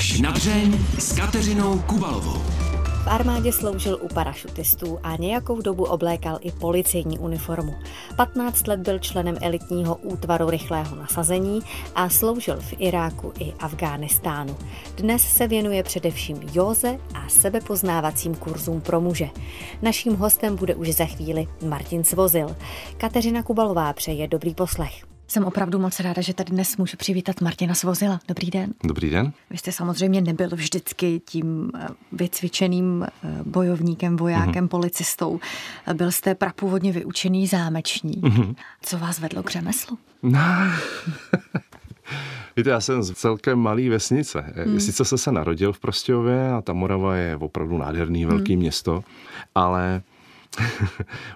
Až na dřeň s Kateřinou Kubalovou. V armádě sloužil u parašutistů a nějakou dobu oblékal i policejní uniformu. 15 let byl členem elitního útvaru rychlého nasazení a sloužil v Iráku i Afghánistánu. Dnes se věnuje především józe a sebepoznávacím kurzům pro muže. Naším hostem bude už za chvíli Martin Svozil. Kateřina Kubalová přeje dobrý poslech. Jsem opravdu moc ráda, že tady dnes můžu přivítat Martina Svozila. Dobrý den. Dobrý den. Vy jste samozřejmě nebyl vždycky tím eh, vycvičeným eh, bojovníkem, vojákem, mm-hmm. policistou. Byl jste prapůvodně vyučený zámečník. Mm-hmm. Co vás vedlo k řemeslu? No. Víte, já jsem z celkem malý vesnice. Hmm. Sice jsem se narodil v Prostějově a ta Morava je opravdu nádherný velký hmm. město, ale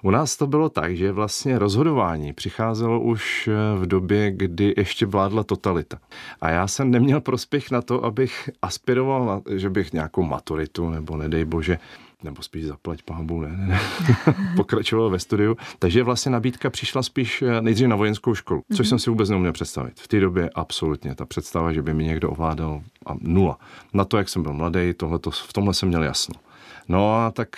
U nás to bylo tak, že vlastně rozhodování přicházelo už eh, v době, kdy ještě vládla totalita. A já jsem neměl prospěch na to, abych aspiroval, na, že bych nějakou maturitu nebo nedej bože nebo spíš zaplať pahabu, ne, ne, ne. pokračoval ve studiu. Takže vlastně nabídka přišla spíš eh, nejdřív na vojenskou školu, což mm-hmm. jsem si vůbec neuměl představit. V té době absolutně ta představa, že by mi někdo ovládal a nula. Na to, jak jsem byl mladý, tohleto, v tomhle jsem měl jasno. No a tak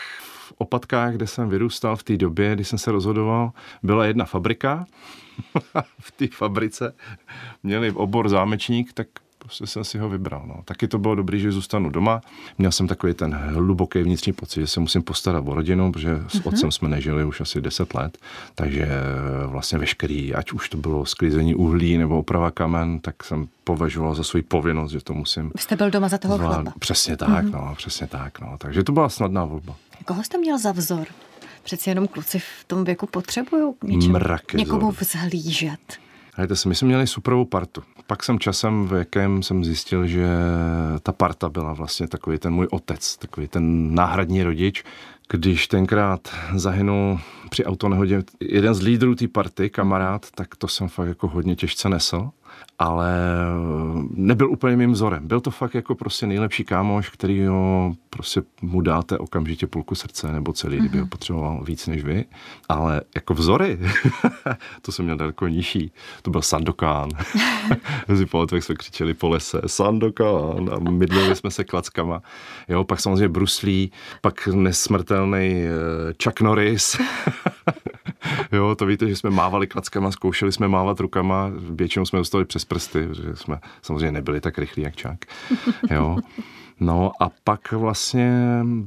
Opatkách, kde jsem vyrůstal v té době, kdy jsem se rozhodoval, byla jedna fabrika. v té fabrice měli obor zámečník, tak prostě jsem si ho vybral. No. Taky to bylo dobré, že zůstanu doma. Měl jsem takový ten hluboký vnitřní pocit, že se musím postarat o rodinu, protože s mm-hmm. otcem jsme nežili už asi 10 let, takže vlastně veškerý, ať už to bylo sklízení uhlí nebo oprava kamen, tak jsem považoval za svou povinnost, že to musím. Vy jste byl doma za toho chlapa. Přesně tak, mm-hmm. no, přesně tak, no. Takže to byla snadná volba. Koho jste měl za vzor? Přeci jenom kluci v tom věku potřebují někomu vzhlížet. Hejte se, my jsme měli superovou partu. Pak jsem časem věkem jsem zjistil, že ta parta byla vlastně takový ten můj otec, takový ten náhradní rodič. Když tenkrát zahynul při autonehodě jeden z lídrů té party, kamarád, tak to jsem fakt jako hodně těžce nesl ale nebyl úplně mým vzorem. Byl to fakt jako prostě nejlepší kámoš, který ho prostě mu dáte okamžitě půlku srdce nebo celý, kdyby ho mhm. potřeboval víc než vy. Ale jako vzory, to jsem měl daleko nižší. To byl Sandokán. Mezi jak jsme křičeli po lese, Sandokán a mydlili jsme se klackama. Jo, pak samozřejmě Bruslí, pak nesmrtelný eh, Chuck Norris. Jo, to víte, že jsme mávali klackama, zkoušeli jsme mávat rukama, většinou jsme dostali přes prsty, že jsme samozřejmě nebyli tak rychlí jak čák. Jo. No a pak vlastně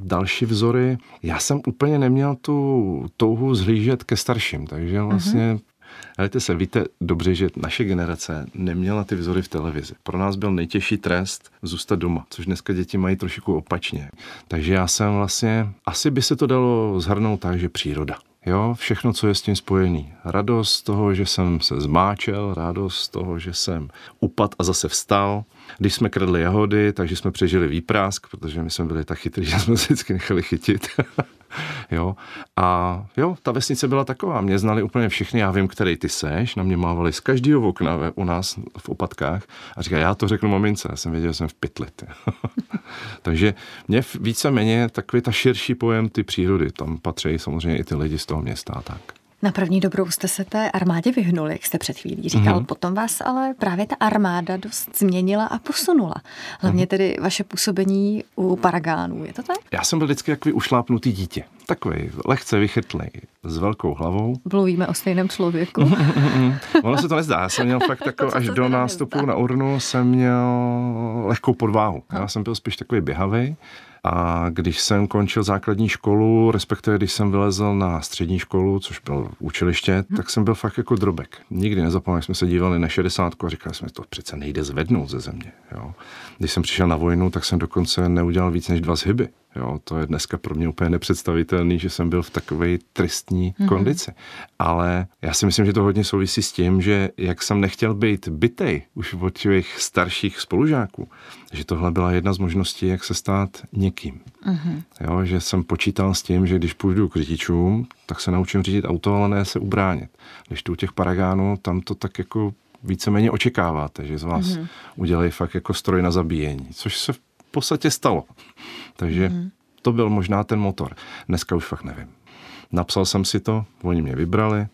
další vzory. Já jsem úplně neměl tu touhu zhlížet ke starším, takže vlastně uh-huh. Hledajte se, víte dobře, že naše generace neměla ty vzory v televizi. Pro nás byl nejtěžší trest zůstat doma, což dneska děti mají trošičku opačně. Takže já jsem vlastně, asi by se to dalo zhrnout tak, že příroda. Jo, všechno, co je s tím spojený. Radost z toho, že jsem se zmáčel, radost z toho, že jsem upad a zase vstal. Když jsme kradli jahody, takže jsme přežili výprask, protože my jsme byli tak chytrý, že jsme se vždycky nechali chytit. jo. A jo, ta vesnice byla taková. Mě znali úplně všichni, já vím, který ty seš. Na mě mávali z každého okna u nás v opatkách a říká, já to řeknu mamince. Já jsem věděl, že jsem v pytli. Takže mě víceméně takový ta širší pojem ty přírody. Tam patří samozřejmě i ty lidi z toho města tak. Na první dobrou jste se té armádě vyhnuli, jak jste před chvílí říkal. Mm-hmm. Potom vás ale právě ta armáda dost změnila a posunula. Hlavně mm-hmm. tedy vaše působení u Paragánů, je to tak? Já jsem byl vždycky takový ušlápnutý dítě. Takový lehce vychytlej, s velkou hlavou. Mluvíme o stejném člověku. ono se to nezdá. Já jsem měl fakt jako až do nástupu nezdá. na urnu jsem měl lehkou podváhu. Já jsem byl spíš takový běhavý. A když jsem končil základní školu, respektive když jsem vylezl na střední školu, což bylo učiliště, hmm. tak jsem byl fakt jako drobek. Nikdy nezapomněl, jak jsme se dívali na 60 a říkali jsme, to přece nejde zvednout ze země. Jo. Když jsem přišel na vojnu, tak jsem dokonce neudělal víc než dva zhyby. Jo, to je dneska pro mě úplně nepředstavitelný, že jsem byl v takové tristní mm-hmm. kondici. Ale já si myslím, že to hodně souvisí s tím, že jak jsem nechtěl být bytej už od těch starších spolužáků, že tohle byla jedna z možností, jak se stát někým. Mm-hmm. Jo, že jsem počítal s tím, že když půjdu k řidičům, tak se naučím řídit auto, ale ne se ubránit. Když tu těch paragánů, tam to tak jako víceméně očekáváte, že z vás mm-hmm. udělají fakt jako stroj na zabíjení, což se v podstatě stalo. Takže mm-hmm. to byl možná ten motor. Dneska už fakt nevím. Napsal jsem si to, oni mě vybrali,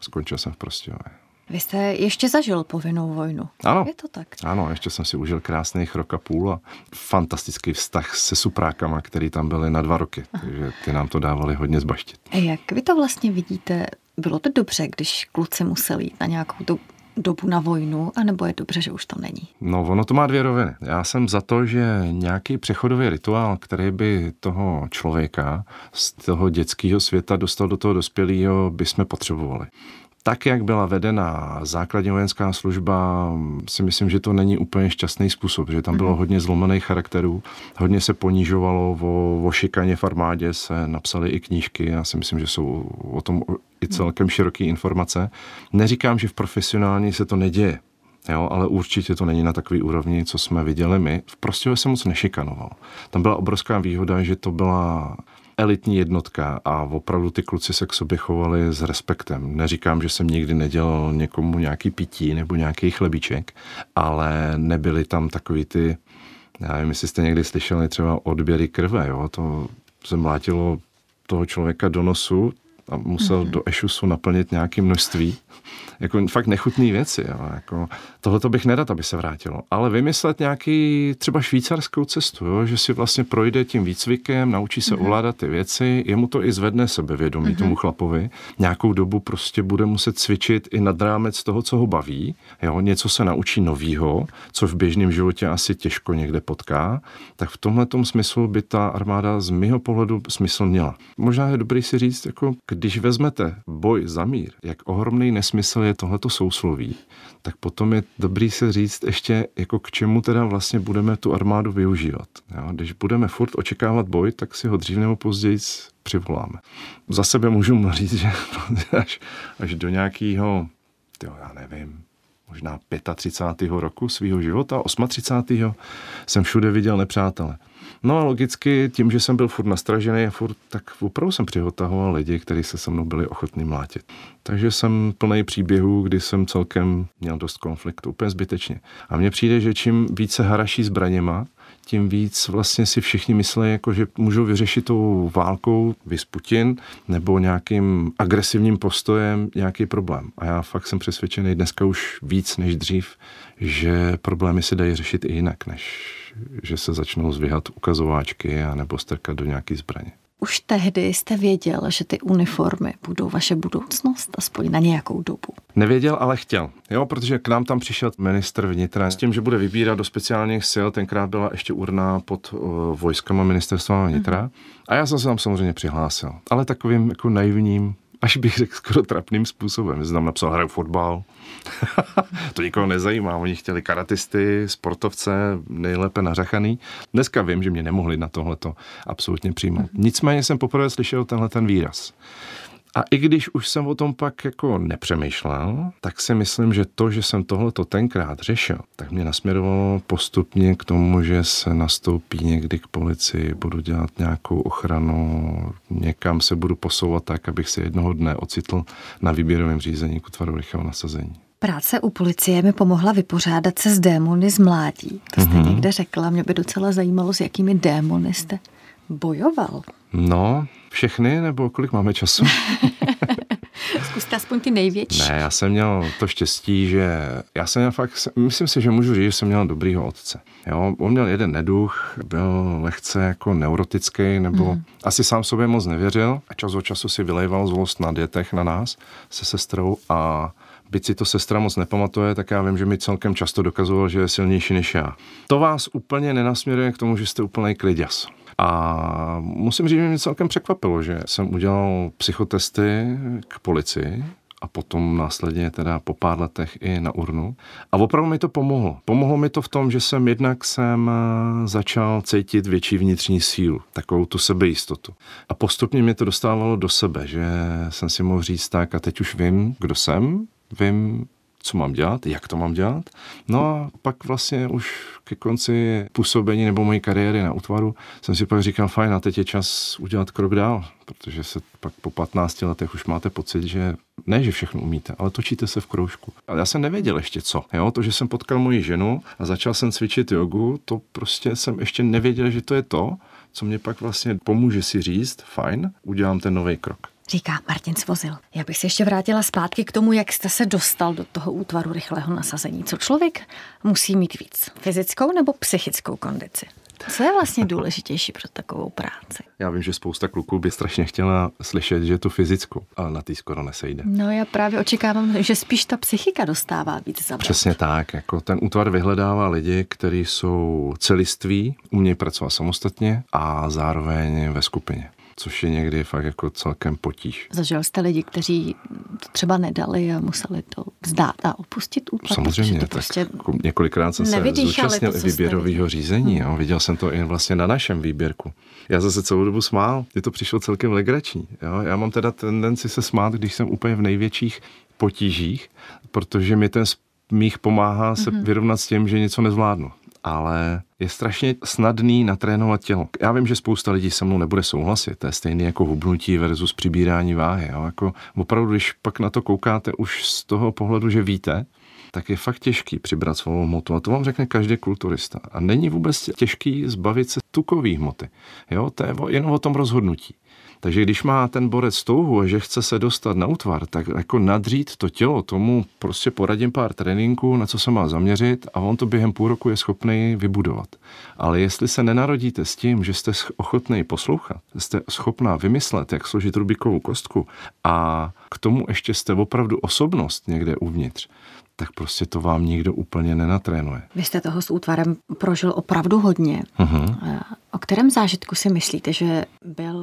skončil jsem v Prostějově. Vy jste ještě zažil povinnou vojnu. Ano. Je to tak? Ano, ještě jsem si užil krásný rok a půl a fantastický vztah se suprákama, který tam byly na dva roky. Takže ty nám to dávali hodně zbaštit. A jak vy to vlastně vidíte? Bylo to dobře, když kluci museli jít na nějakou tu dobu na vojnu, anebo je dobře, že už to není? No, ono to má dvě roviny. Já jsem za to, že nějaký přechodový rituál, který by toho člověka z toho dětského světa dostal do toho dospělého, by jsme potřebovali tak, jak byla vedena základní vojenská služba, si myslím, že to není úplně šťastný způsob, že tam bylo mhm. hodně zlomených charakterů, hodně se ponížovalo, o, o šikaně v armádě se napsaly i knížky, já si myslím, že jsou o tom i celkem široké informace. Neříkám, že v profesionální se to neděje, Jo, ale určitě to není na takový úrovni, co jsme viděli my. V Prostějově se moc nešikanoval. Tam byla obrovská výhoda, že to byla elitní jednotka a opravdu ty kluci se k sobě chovali s respektem. Neříkám, že jsem nikdy nedělal někomu nějaký pití nebo nějaký chlebíček, ale nebyly tam takový ty, já nevím, jestli jste někdy slyšeli třeba odběry krve, jo? to se mlátilo toho člověka do nosu a musel mm-hmm. do ešusu naplnit nějaké množství jako fakt nechutné věci. Jo. Jako, tohle to bych nedat, aby se vrátilo. Ale vymyslet nějaký třeba švýcarskou cestu, jo, že si vlastně projde tím výcvikem, naučí se mm-hmm. ovládat ty věci, jemu to i zvedne sebevědomí mm-hmm. tomu chlapovi. Nějakou dobu prostě bude muset cvičit i nad rámec toho, co ho baví. Jo. Něco se naučí novýho, co v běžném životě asi těžko někde potká. Tak v tomhle smyslu by ta armáda z mého pohledu smysl měla. Možná je dobrý si říct, jako když vezmete boj za mír, jak ohromný nesmysl je tohleto sousloví, tak potom je dobrý se říct ještě, jako k čemu teda vlastně budeme tu armádu využívat. Jo? Když budeme furt očekávat boj, tak si ho dřív nebo později přivoláme. Za sebe můžu říct, že až, až do nějakého, já nevím, možná 35. roku svého života, 38. jsem všude viděl nepřátele. No a logicky tím, že jsem byl furt nastražený furt, tak opravdu jsem přihotahoval lidi, kteří se se mnou byli ochotní mlátit. Takže jsem plný příběhů, kdy jsem celkem měl dost konfliktu, úplně zbytečně. A mně přijde, že čím více haraší zbraněma, tím víc vlastně si všichni myslí, jako, že můžou vyřešit tou válkou vys Putin nebo nějakým agresivním postojem nějaký problém. A já fakt jsem přesvědčený dneska už víc než dřív, že problémy se dají řešit i jinak, než že se začnou zvyhat ukazováčky a nebo strkat do nějaký zbraně. Už tehdy jste věděl, že ty uniformy budou vaše budoucnost, aspoň na nějakou dobu. Nevěděl, ale chtěl. Jo, protože k nám tam přišel ministr vnitra s tím, že bude vybírat do speciálních sil. Tenkrát byla ještě urna pod uh, vojskama ministerstva vnitra. Mm. A já jsem se tam samozřejmě přihlásil. Ale takovým jako naivním až bych řekl skoro trapným způsobem. Jsem tam napsal, hraju fotbal. to nikoho nezajímá. Oni chtěli karatisty, sportovce, nejlépe nařachaný. Dneska vím, že mě nemohli na tohleto absolutně přijmout. Nicméně jsem poprvé slyšel tenhle ten výraz. A i když už jsem o tom pak jako nepřemýšlel, tak si myslím, že to, že jsem tohleto tenkrát řešil, tak mě nasměrovalo postupně k tomu, že se nastoupí někdy k policii, budu dělat nějakou ochranu, někam se budu posouvat tak, abych se jednoho dne ocitl na výběrovém řízení k útvaru rychlého nasazení. Práce u policie mi pomohla vypořádat se s démony z mládí. To jste mm-hmm. někde řekla, mě by docela zajímalo, s jakými démony jste bojoval. No, všechny, nebo kolik máme času? Zkuste aspoň ty největší. Ne, já jsem měl to štěstí, že já jsem měl fakt, myslím si, že můžu říct, že jsem měl dobrýho otce. Jo, on měl jeden neduch, byl lehce jako neurotický, nebo mm. asi sám sobě moc nevěřil a čas od času si vylejval zlost na dětech na nás se sestrou a byť si to sestra moc nepamatuje, tak já vím, že mi celkem často dokazoval, že je silnější než já. To vás úplně nenasměruje k tomu, že jste úplný kliděs. A musím říct, že mě celkem překvapilo, že jsem udělal psychotesty k policii a potom následně teda po pár letech i na urnu. A opravdu mi to pomohlo. Pomohlo mi to v tom, že jsem jednak jsem eh, začal cítit větší vnitřní sílu, takovou tu sebejistotu. A postupně mě to dostávalo do sebe, že jsem si mohl říct tak a teď už vím, kdo jsem, vím, co mám dělat, jak to mám dělat. No a pak vlastně už ke konci působení nebo mojí kariéry na útvaru jsem si pak říkal, fajn, a teď je čas udělat krok dál, protože se pak po 15 letech už máte pocit, že ne, že všechno umíte, ale točíte se v kroužku. Ale já jsem nevěděl ještě co. Jo? To, že jsem potkal moji ženu a začal jsem cvičit jogu, to prostě jsem ještě nevěděl, že to je to, co mě pak vlastně pomůže si říct, fajn, udělám ten nový krok. Říká Martin Svozil. Já bych se ještě vrátila zpátky k tomu, jak jste se dostal do toho útvaru rychlého nasazení. Co člověk musí mít víc? Fyzickou nebo psychickou kondici? Co je vlastně důležitější pro takovou práci? Já vím, že spousta kluků by strašně chtěla slyšet, že je to fyzickou, ale na tý skoro nesejde. No já právě očekávám, že spíš ta psychika dostává víc za Přesně tak. Jako ten útvar vyhledává lidi, kteří jsou celiství, umějí pracovat samostatně a zároveň ve skupině což je někdy fakt jako celkem potíž. Zažil jste lidi, kteří to třeba nedali a museli to vzdát a opustit útvar? Samozřejmě, tak prostě jako několikrát jsem se zúčastnil výběrového řízení. Hmm. Jo. Viděl jsem to i vlastně na našem výběrku. Já zase celou dobu smál, je to přišlo celkem legrační. Jo. Já mám teda tendenci se smát, když jsem úplně v největších potížích, protože mi ten smích pomáhá se mm-hmm. vyrovnat s tím, že něco nezvládnu ale je strašně snadný natrénovat tělo. Já vím, že spousta lidí se mnou nebude souhlasit, to je stejné jako hubnutí versus přibírání váhy. Jo? Jako opravdu, když pak na to koukáte už z toho pohledu, že víte, tak je fakt těžký přibrat svou hmotu. A to vám řekne každý kulturista. A není vůbec těžký zbavit se tukových hmoty. Jo? To je jenom o tom rozhodnutí. Takže když má ten borec touhu a že chce se dostat na útvar, tak jako nadřít to tělo, tomu prostě poradím pár tréninků, na co se má zaměřit a on to během půl roku je schopný vybudovat. Ale jestli se nenarodíte s tím, že jste ochotný poslouchat, jste schopná vymyslet, jak složit Rubikovou kostku a k tomu ještě jste opravdu osobnost někde uvnitř, tak prostě to vám nikdo úplně nenatrénuje. Vy jste toho s útvarem prožil opravdu hodně. Uh-huh. O kterém zážitku si myslíte, že byl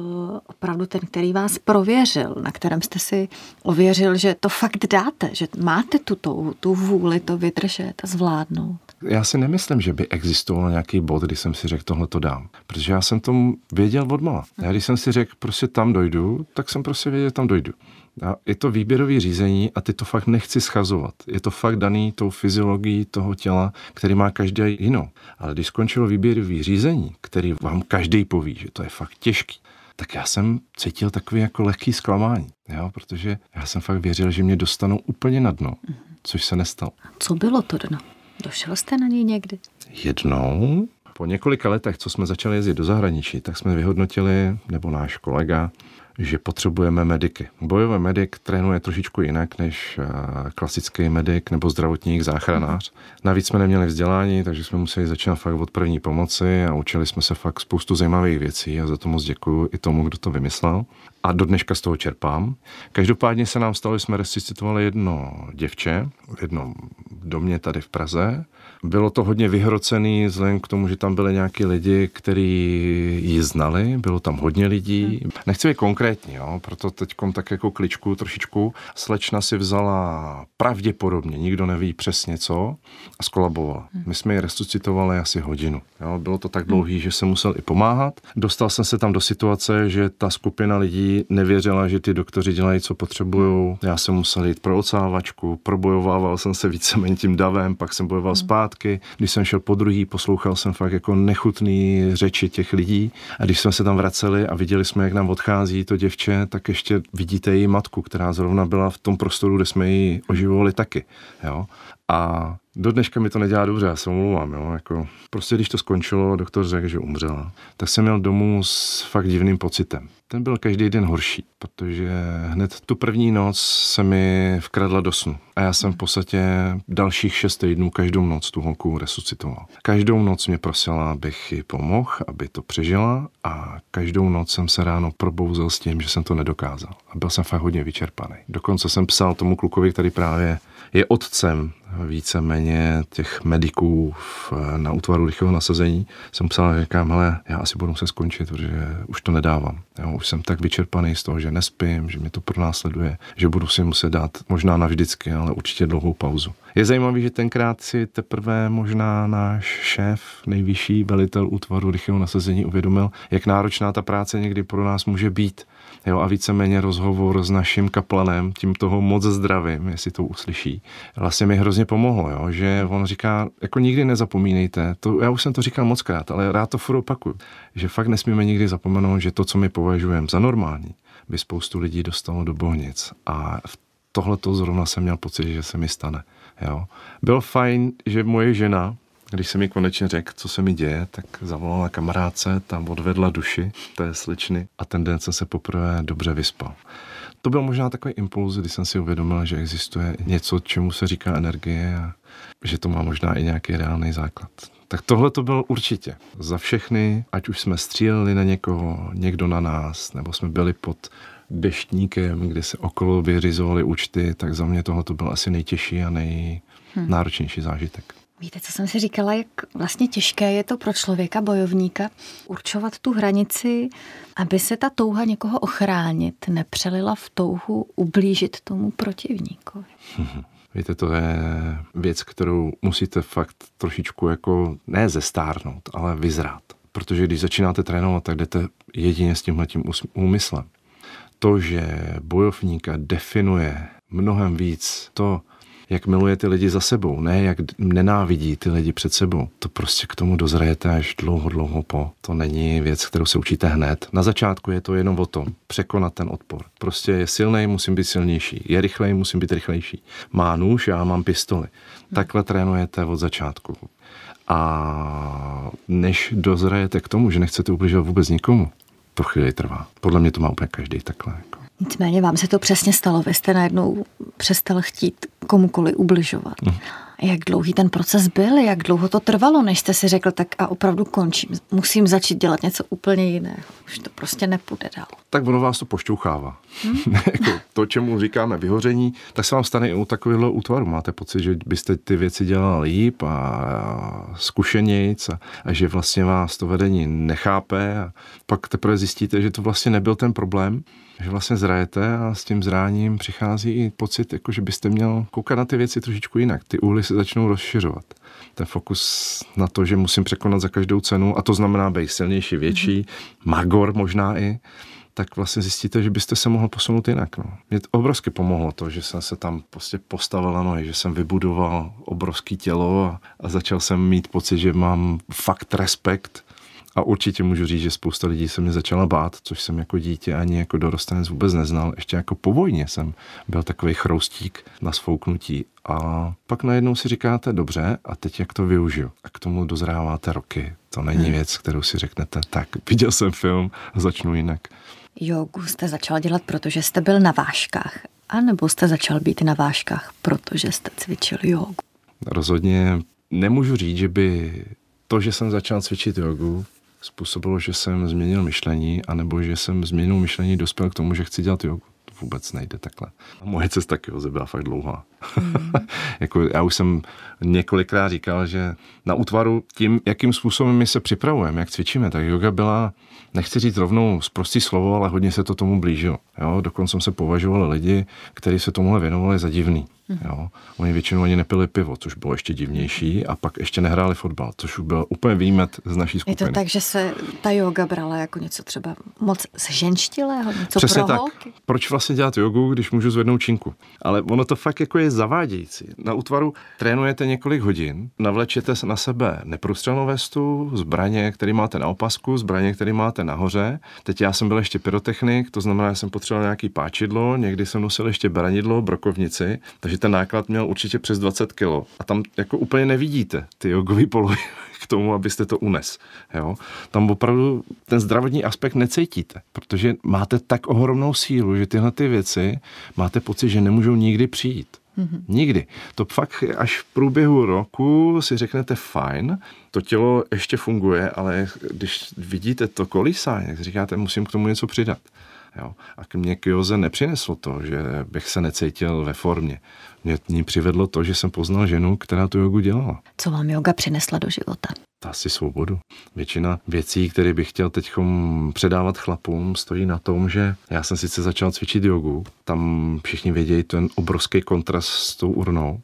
opravdu ten, který vás prověřil, na kterém jste si ověřil, že to fakt dáte, že máte tu, tu, tu vůli to vydržet a zvládnout? Já si nemyslím, že by existoval nějaký bod, kdy jsem si řekl, tohle to dám. Protože já jsem tomu věděl odmala. Já když jsem si řekl, prostě tam dojdu, tak jsem prostě věděl, tam dojdu. A je to výběrový řízení a ty to fakt nechci schazovat. Je to fakt daný tou fyziologií toho těla, který má každý jinou. Ale když skončilo výběrový řízení, který vám každý poví, že to je fakt těžký, tak já jsem cítil takový jako lehký zklamání, jo? protože já jsem fakt věřil, že mě dostanou úplně na dno, což se nestalo. Co bylo to dno? Došel jste na něj někdy? Jednou, po několika letech, co jsme začali jezdit do zahraničí, tak jsme vyhodnotili, nebo náš kolega, že potřebujeme mediky. Bojový medic trénuje trošičku jinak než eh, klasický medic nebo zdravotník, záchranář. Navíc jsme neměli vzdělání, takže jsme museli začínat fakt od první pomoci a učili jsme se fakt spoustu zajímavých věcí a za to moc děkuji i tomu, kdo to vymyslel. A do dneška z toho čerpám. Každopádně se nám stalo, že jsme resuscitovali jedno děvče v jednom domě tady v Praze bylo to hodně vyhrocený vzhledem k tomu, že tam byly nějaký lidi, kteří ji znali, bylo tam hodně lidí. Nechci být konkrétní, jo, proto teď tak jako kličku trošičku. Slečna si vzala pravděpodobně, nikdo neví přesně co, a skolabovala. My jsme ji resuscitovali asi hodinu. Jo. Bylo to tak dlouhý, že jsem musel i pomáhat. Dostal jsem se tam do situace, že ta skupina lidí nevěřila, že ty doktoři dělají, co potřebují. Já jsem musel jít pro ocávačku, probojovával jsem se víceméně tím davem, pak jsem bojoval zpátky zpátky. Když jsem šel po druhý, poslouchal jsem fakt jako nechutný řeči těch lidí. A když jsme se tam vraceli a viděli jsme, jak nám odchází to děvče, tak ještě vidíte její matku, která zrovna byla v tom prostoru, kde jsme ji oživovali taky. Jo? A do dneška mi to nedělá dobře, já se omlouvám, jo, jako, prostě když to skončilo, doktor řekl, že umřela, tak jsem měl domů s fakt divným pocitem. Ten byl každý den horší, protože hned tu první noc se mi vkradla do snu. A já jsem v podstatě dalších šest týdnů každou noc tu holku resuscitoval. Každou noc mě prosila, abych ji pomohl, aby to přežila a každou noc jsem se ráno probouzel s tím, že jsem to nedokázal. A byl jsem fakt hodně vyčerpaný. Dokonce jsem psal tomu klukovi, který právě je otcem víceméně těch mediků v, na útvaru rychlého nasazení, jsem psal, že říkám, hele, já asi budu se skončit, protože už to nedávám. Jo, už jsem tak vyčerpaný z toho, že nespím, že mě to pronásleduje, že budu si muset dát možná navždycky, ale určitě dlouhou pauzu. Je zajímavé, že tenkrát si teprve možná náš šéf, nejvyšší velitel útvaru rychlého nasazení uvědomil, jak náročná ta práce někdy pro nás může být Jo, a víceméně rozhovor s naším kaplanem, tím toho moc zdravím, jestli to uslyší, vlastně mi hrozně pomohlo, jo, že on říká, jako nikdy nezapomínejte, to, já už jsem to říkal moc krát, ale rád to furt opakuju, že fakt nesmíme nikdy zapomenout, že to, co my považujeme za normální, by spoustu lidí dostalo do bohnic. A tohle to zrovna jsem měl pocit, že se mi stane. Jo. Bylo fajn, že moje žena Když se mi konečně řekl, co se mi děje, tak zavolala kamarádce, tam odvedla duši té sličny a ten den jsem se poprvé dobře vyspal. To byl možná takový impuls, kdy jsem si uvědomil, že existuje něco, čemu se říká energie a že to má možná i nějaký reálný základ. Tak tohle to bylo určitě za všechny, ať už jsme stříleli na někoho, někdo na nás, nebo jsme byli pod deštníkem, kde se okolo vyřizovaly účty, tak za mě tohle to byl asi nejtěžší a nejnáročnější zážitek. Víte, co jsem si říkala, jak vlastně těžké je to pro člověka, bojovníka, určovat tu hranici, aby se ta touha někoho ochránit nepřelila v touhu ublížit tomu protivníkovi. Víte, to je věc, kterou musíte fakt trošičku jako ne zestárnout, ale vyzrát. Protože když začínáte trénovat, tak jdete jedině s tímhletím úmyslem. To, že bojovníka definuje mnohem víc to, jak miluje ty lidi za sebou, ne jak nenávidí ty lidi před sebou. To prostě k tomu dozrajete až dlouho, dlouho po. To není věc, kterou se učíte hned. Na začátku je to jenom o tom, překonat ten odpor. Prostě je silný, musím být silnější. Je rychlej, musím být rychlejší. Má nůž, já mám pistoli. Takhle trénujete od začátku. A než dozrajete k tomu, že nechcete ubližovat vůbec nikomu, to chvíli trvá. Podle mě to má úplně každý takhle. Jako. Nicméně vám se to přesně stalo. Vy jste najednou přestal chtít komukoli ubližovat. Mm. Jak dlouhý ten proces byl, jak dlouho to trvalo, než jste si řekl, tak a opravdu končím. Musím začít dělat něco úplně jiného. Už to prostě nepůjde dál. Tak ono vás to pošťouchává. Hmm? to, čemu říkáme vyhoření, tak se vám stane i u takového útvaru. Máte pocit, že byste ty věci dělal líp a zkušenějc a, a že vlastně vás to vedení nechápe a pak teprve zjistíte, že to vlastně nebyl ten problém, že vlastně zrajete a s tím zráním přichází i pocit, jako že byste měl koukat na ty věci trošičku jinak. Ty úhly se začnou rozšiřovat. Ten fokus na to, že musím překonat za každou cenu, a to znamená být silnější, větší, mm-hmm. magor možná i, tak vlastně zjistíte, že byste se mohl posunout jinak. No. Mě to obrovsky pomohlo to, že jsem se tam prostě postavil na nohy, že jsem vybudoval obrovský tělo a, a začal jsem mít pocit, že mám fakt respekt a určitě můžu říct, že spousta lidí se mě začala bát, což jsem jako dítě ani jako dorostenec vůbec neznal. Ještě jako po vojně jsem byl takový chroustík na svouknutí. A pak najednou si říkáte, dobře, a teď jak to využiju? A k tomu dozráváte roky. To není hmm. věc, kterou si řeknete, tak viděl jsem film, začnu jinak. Jogu jste začal dělat, protože jste byl na váškách. A nebo jste začal být na váškách, protože jste cvičil jogu? Rozhodně nemůžu říct, že by to, že jsem začal cvičit jogu, způsobilo, že jsem změnil myšlení, anebo že jsem změnil myšlení dospěl k tomu, že chci dělat jogu. Vůbec nejde takhle. A moje cesta k joze byla fakt dlouhá. Mm. jako já už jsem několikrát říkal, že na útvaru tím, jakým způsobem my se připravujeme, jak cvičíme, tak yoga byla, nechci říct rovnou zprostý slovo, ale hodně se to tomu blížilo. Jo? Dokonce jsem se považoval lidi, kteří se tomuhle věnovali za divný. Mhm. Jo. Oni většinou ani nepili pivo, což bylo ještě divnější, a pak ještě nehráli fotbal, což byl úplně výjimet z naší skupiny. Je to tak, že se ta yoga brala jako něco třeba moc ženštilého, něco Přesně pro tak. Holky? Proč vlastně dělat jogu, když můžu zvednout činku? Ale ono to fakt jako je zavádějící. Na útvaru trénujete několik hodin, navlečete na sebe neprůstřelnou vestu, zbraně, který máte na opasku, zbraně, který máte nahoře. Teď já jsem byl ještě pyrotechnik, to znamená, že jsem potřeboval nějaký páčidlo, někdy jsem nosil ještě branidlo, brokovnici, takže ten náklad měl určitě přes 20 kg. A tam jako úplně nevidíte ty jogové polohy k tomu, abyste to unes. Jo? Tam opravdu ten zdravotní aspekt necítíte, protože máte tak ohromnou sílu, že tyhle ty věci máte pocit, že nemůžou nikdy přijít. Mm-hmm. Nikdy. To fakt až v průběhu roku si řeknete fajn, to tělo ještě funguje, ale když vidíte to kolísání, tak říkáte, musím k tomu něco přidat. Jo. A k mě Kyoze nepřineslo to, že bych se necítil ve formě. Mě ní přivedlo to, že jsem poznal ženu, která tu jogu dělala. Co vám yoga přinesla do života? Asi svobodu. Většina věcí, které bych chtěl teď předávat chlapům, stojí na tom, že já jsem sice začal cvičit jogu, tam všichni vědějí ten obrovský kontrast s tou urnou,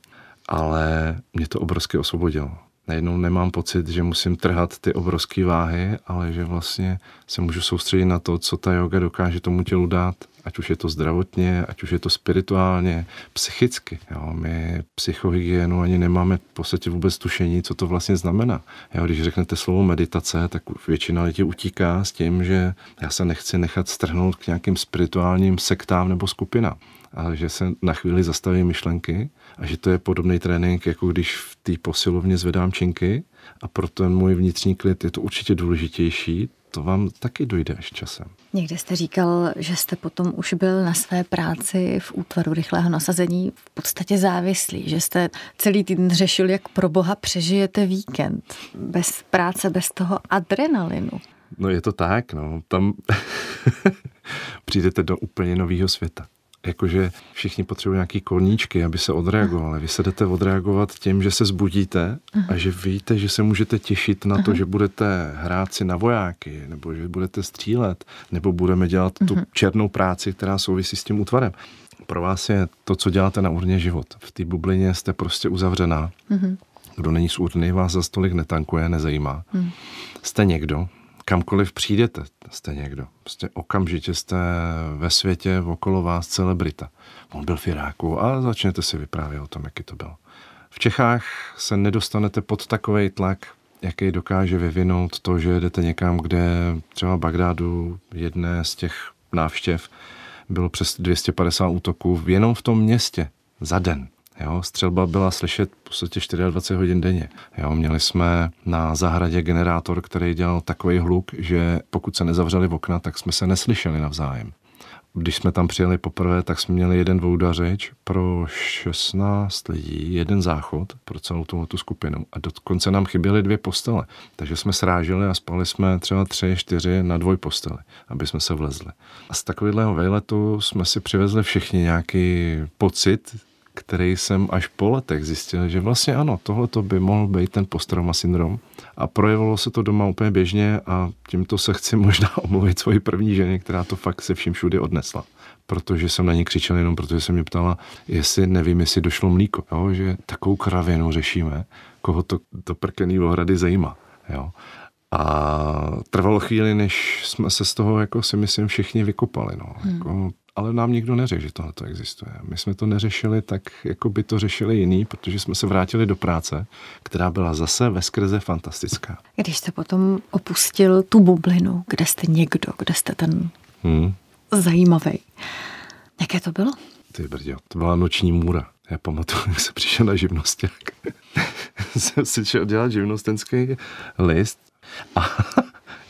ale mě to obrovsky osvobodilo najednou nemám pocit, že musím trhat ty obrovské váhy, ale že vlastně se můžu soustředit na to, co ta yoga dokáže tomu tělu dát. Ať už je to zdravotně, ať už je to spirituálně, psychicky. Jo. My psychohygienu ani nemáme v podstatě vůbec tušení, co to vlastně znamená. Jo, když řeknete slovo meditace, tak většina lidí utíká s tím, že já se nechci nechat strhnout k nějakým spirituálním sektám nebo skupinám ale že se na chvíli zastaví myšlenky a že to je podobný trénink, jako když v té posilovně zvedám činky A pro ten můj vnitřní klid je to určitě důležitější, to vám taky dojde až časem. Někde jste říkal, že jste potom už byl na své práci v útvaru rychlého nasazení v podstatě závislý, že jste celý týden řešil, jak pro boha přežijete víkend. Bez práce, bez toho adrenalinu. No je to tak, no. Tam přijdete do úplně nového světa jakože všichni potřebují nějaký koníčky, aby se odreagovali. Vy se jdete odreagovat tím, že se zbudíte a že víte, že se můžete těšit na to, že budete hrát si na vojáky, nebo že budete střílet, nebo budeme dělat tu černou práci, která souvisí s tím útvarem. Pro vás je to, co děláte na urně život. V té bublině jste prostě uzavřená. Kdo není z urny, vás za stolik netankuje, nezajímá. Jste někdo, kamkoliv přijdete, jste někdo. Prostě okamžitě jste ve světě okolo vás celebrita. On byl v Iráku a začnete si vyprávět o tom, jaký to bylo. V Čechách se nedostanete pod takový tlak, jaký dokáže vyvinout to, že jdete někam, kde třeba Bagdádu jedné z těch návštěv bylo přes 250 útoků jenom v tom městě za den. Jo, střelba byla slyšet v podstatě 24 hodin denně. Jo, měli jsme na zahradě generátor, který dělal takový hluk, že pokud se nezavřeli v okna, tak jsme se neslyšeli navzájem. Když jsme tam přijeli poprvé, tak jsme měli jeden dvoudařič pro 16 lidí, jeden záchod pro celou tu, tu skupinu. A dokonce nám chyběly dvě postele. Takže jsme sráželi a spali jsme třeba tři, čtyři na dvoj posteli, aby jsme se vlezli. A z takového vejletu jsme si přivezli všichni nějaký pocit, který jsem až po letech zjistil, že vlastně ano, tohle to by mohl být ten posttrauma syndrom. A projevilo se to doma úplně běžně a tímto se chci možná omluvit svoji první ženy, která to fakt se vším všude odnesla. Protože jsem na ní křičel jenom, protože se mě ptala, jestli nevím, jestli došlo mlíko. Jo? Že takovou kravinu řešíme, koho to, to prkený ohrady zajímá. Jo? A trvalo chvíli, než jsme se z toho, jako si myslím, všichni vykopali. No. Hmm. Jako ale nám nikdo neřekl, že tohle to existuje. My jsme to neřešili tak, jako by to řešili jiný, protože jsme se vrátili do práce, která byla zase ve skrze fantastická. Když jste potom opustil tu bublinu, kde jste někdo, kde jste ten hmm. zajímavý, jaké to bylo? Ty brďo, to byla noční můra. Já pamatuju, jak jsem přišel na živnosták. jsem si šel dělat živnostenský list a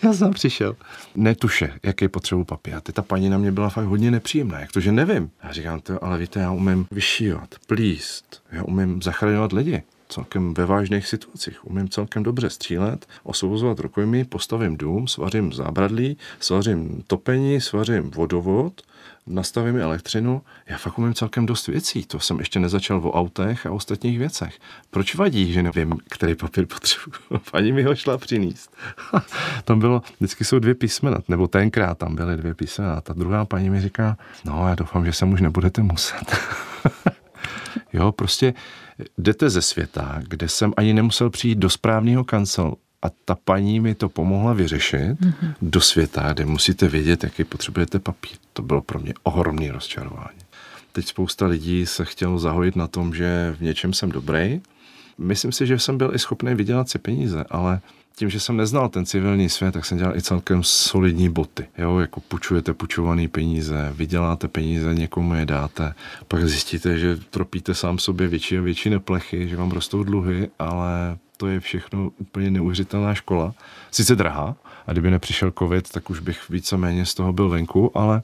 já jsem přišel. Netuše, jaký potřebu papír. A ty ta paní na mě byla fakt hodně nepříjemná. Jak to, že nevím? Já říkám, to, ale víte, já umím vyšívat, plíst, já umím zachraňovat lidi celkem ve vážných situacích. Umím celkem dobře střílet, osvobozovat rukojmí, postavím dům, svařím zábradlí, svařím topení, svařím vodovod, nastavím elektřinu. Já fakt umím celkem dost věcí. To jsem ještě nezačal o autech a ostatních věcech. Proč vadí, že nevím, který papír potřebuji? Paní mi ho šla přinést. tam bylo, vždycky jsou dvě písmena, nebo tenkrát tam byly dvě písmena. Ta druhá paní mi říká, no já doufám, že sem už nebudete muset. jo, prostě jdete ze světa, kde jsem ani nemusel přijít do správného kancelu a ta paní mi to pomohla vyřešit mm-hmm. do světa, kde musíte vědět, jaký potřebujete papír. To bylo pro mě ohromný rozčarování. Teď spousta lidí se chtělo zahojit na tom, že v něčem jsem dobrý. Myslím si, že jsem byl i schopný vydělat si peníze, ale tím, že jsem neznal ten civilní svět, tak jsem dělal i celkem solidní boty. Jo, jako půjčujete půjčované peníze, vyděláte peníze, někomu je dáte, pak zjistíte, že tropíte sám sobě větší a větší neplechy, že vám rostou dluhy, ale to je všechno úplně neuvěřitelná škola. Sice drahá, a kdyby nepřišel covid, tak už bych víceméně z toho byl venku, ale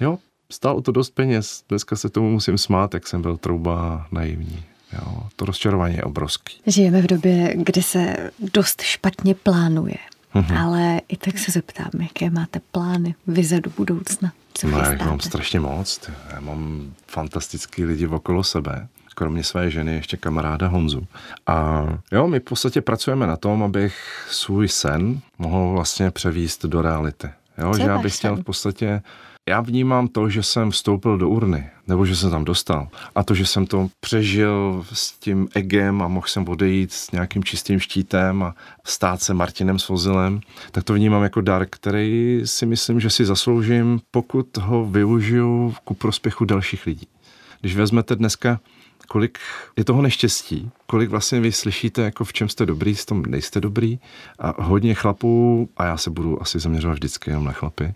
jo, stálo to dost peněz. Dneska se tomu musím smát, jak jsem byl trouba naivní. Jo, to rozčarování je obrovský. Žijeme v době, kdy se dost špatně plánuje. Mm-hmm. Ale i tak se zeptám, jaké máte plány, vize do budoucna? Co no, já mám strašně moc. Já mám fantastický lidi okolo sebe kromě své ženy ještě kamaráda Honzu. A jo, my v podstatě pracujeme na tom, abych svůj sen mohl vlastně převíst do reality. Jo, že já bych chtěl v podstatě já vnímám to, že jsem vstoupil do urny, nebo že jsem tam dostal. A to, že jsem to přežil s tím egem a mohl jsem odejít s nějakým čistým štítem a stát se Martinem Svozilem, tak to vnímám jako dar, který si myslím, že si zasloužím, pokud ho využiju ku prospěchu dalších lidí. Když vezmete dneska kolik je toho neštěstí, kolik vlastně vy slyšíte, jako v čem jste dobrý, s tom nejste dobrý a hodně chlapů, a já se budu asi zaměřovat vždycky jenom na chlapy,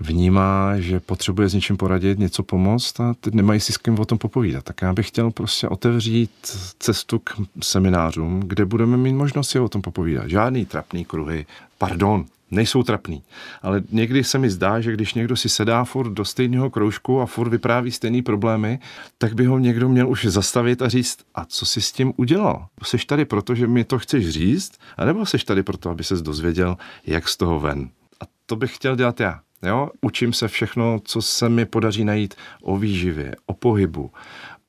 vnímá, že potřebuje s něčím poradit, něco pomoct a teď nemají si s kým o tom popovídat. Tak já bych chtěl prostě otevřít cestu k seminářům, kde budeme mít možnost si o tom popovídat. Žádný trapný kruhy, pardon, nejsou trapný. Ale někdy se mi zdá, že když někdo si sedá furt do stejného kroužku a furt vypráví stejné problémy, tak by ho někdo měl už zastavit a říct, a co si s tím udělal? Seš tady proto, že mi to chceš říct, anebo seš tady proto, aby ses dozvěděl, jak z toho ven? A to bych chtěl dělat já. Jo? Učím se všechno, co se mi podaří najít o výživě, o pohybu,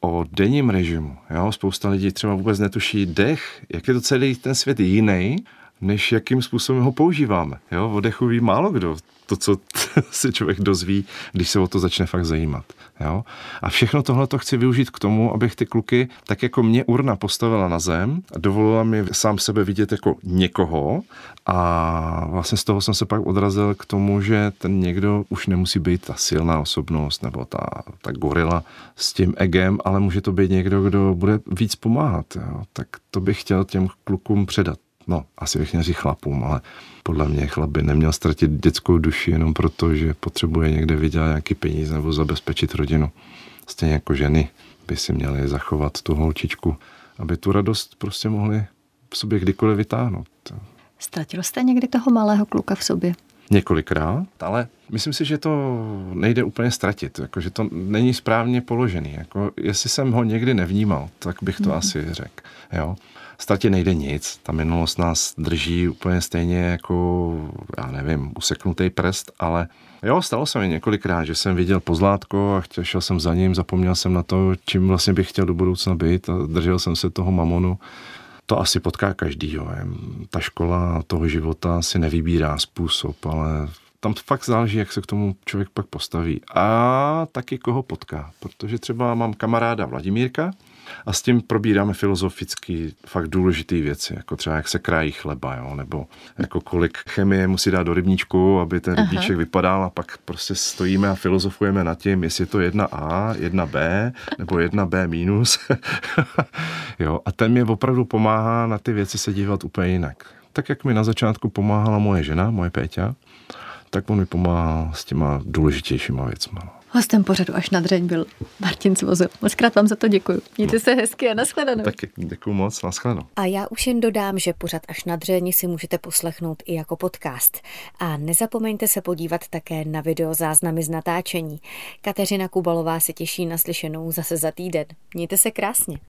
o denním režimu. Jo? Spousta lidí třeba vůbec netuší dech, jak je to celý ten svět jiný, než jakým způsobem ho používáme. Jo? O dechu ví málo kdo. To, co si člověk dozví, když se o to začne fakt zajímat. Jo? A všechno tohle to chci využít k tomu, abych ty kluky, tak jako mě urna postavila na zem a dovolila mi sám sebe vidět jako někoho a vlastně z toho jsem se pak odrazil k tomu, že ten někdo už nemusí být ta silná osobnost nebo ta, ta gorila s tím egem, ale může to být někdo, kdo bude víc pomáhat. Jo? Tak to bych chtěl těm klukům předat no, asi bych říct chlapům, ale podle mě chlap by neměl ztratit dětskou duši jenom proto, že potřebuje někde vydělat nějaký peníze nebo zabezpečit rodinu. Stejně jako ženy by si měly zachovat tu holčičku, aby tu radost prostě mohli v sobě kdykoliv vytáhnout. Ztratil jste někdy toho malého kluka v sobě? Několikrát, ale myslím si, že to nejde úplně ztratit, jako, že to není správně položený. Jako, jestli jsem ho někdy nevnímal, tak bych to mm. asi řekl. Jo? Ztratě nejde nic. Ta minulost nás drží úplně stejně jako, já nevím, useknutý prst, ale jo, stalo se mi několikrát, že jsem viděl pozlátko a chtěl, šel jsem za ním, zapomněl jsem na to, čím vlastně bych chtěl do budoucna být a držel jsem se toho mamonu. To asi potká každýho. Ta škola toho života si nevybírá způsob, ale tam fakt záleží, jak se k tomu člověk pak postaví. A taky koho potká. Protože třeba mám kamaráda Vladimírka, a s tím probíráme filozoficky fakt důležité věci, jako třeba jak se krájí chleba, jo, nebo jako kolik chemie musí dát do rybníčku, aby ten rybníček Aha. vypadal a pak prostě stojíme a filozofujeme nad tím, jestli je to jedna A, jedna B nebo jedna B minus. jo, a ten mě opravdu pomáhá na ty věci se dívat úplně jinak. Tak jak mi na začátku pomáhala moje žena, moje Péťa, tak on mi pomáhá s těma důležitějšíma věcmi. No. Hostem pořadu až na dřeň byl Martin Svozil. Moc krát vám za to děkuji. Mějte no. se hezky a nashledanou. Taky děkuji moc, nashledanou. A já už jen dodám, že pořad až na dřeň si můžete poslechnout i jako podcast. A nezapomeňte se podívat také na video záznamy z natáčení. Kateřina Kubalová se těší na slyšenou zase za týden. Mějte se krásně.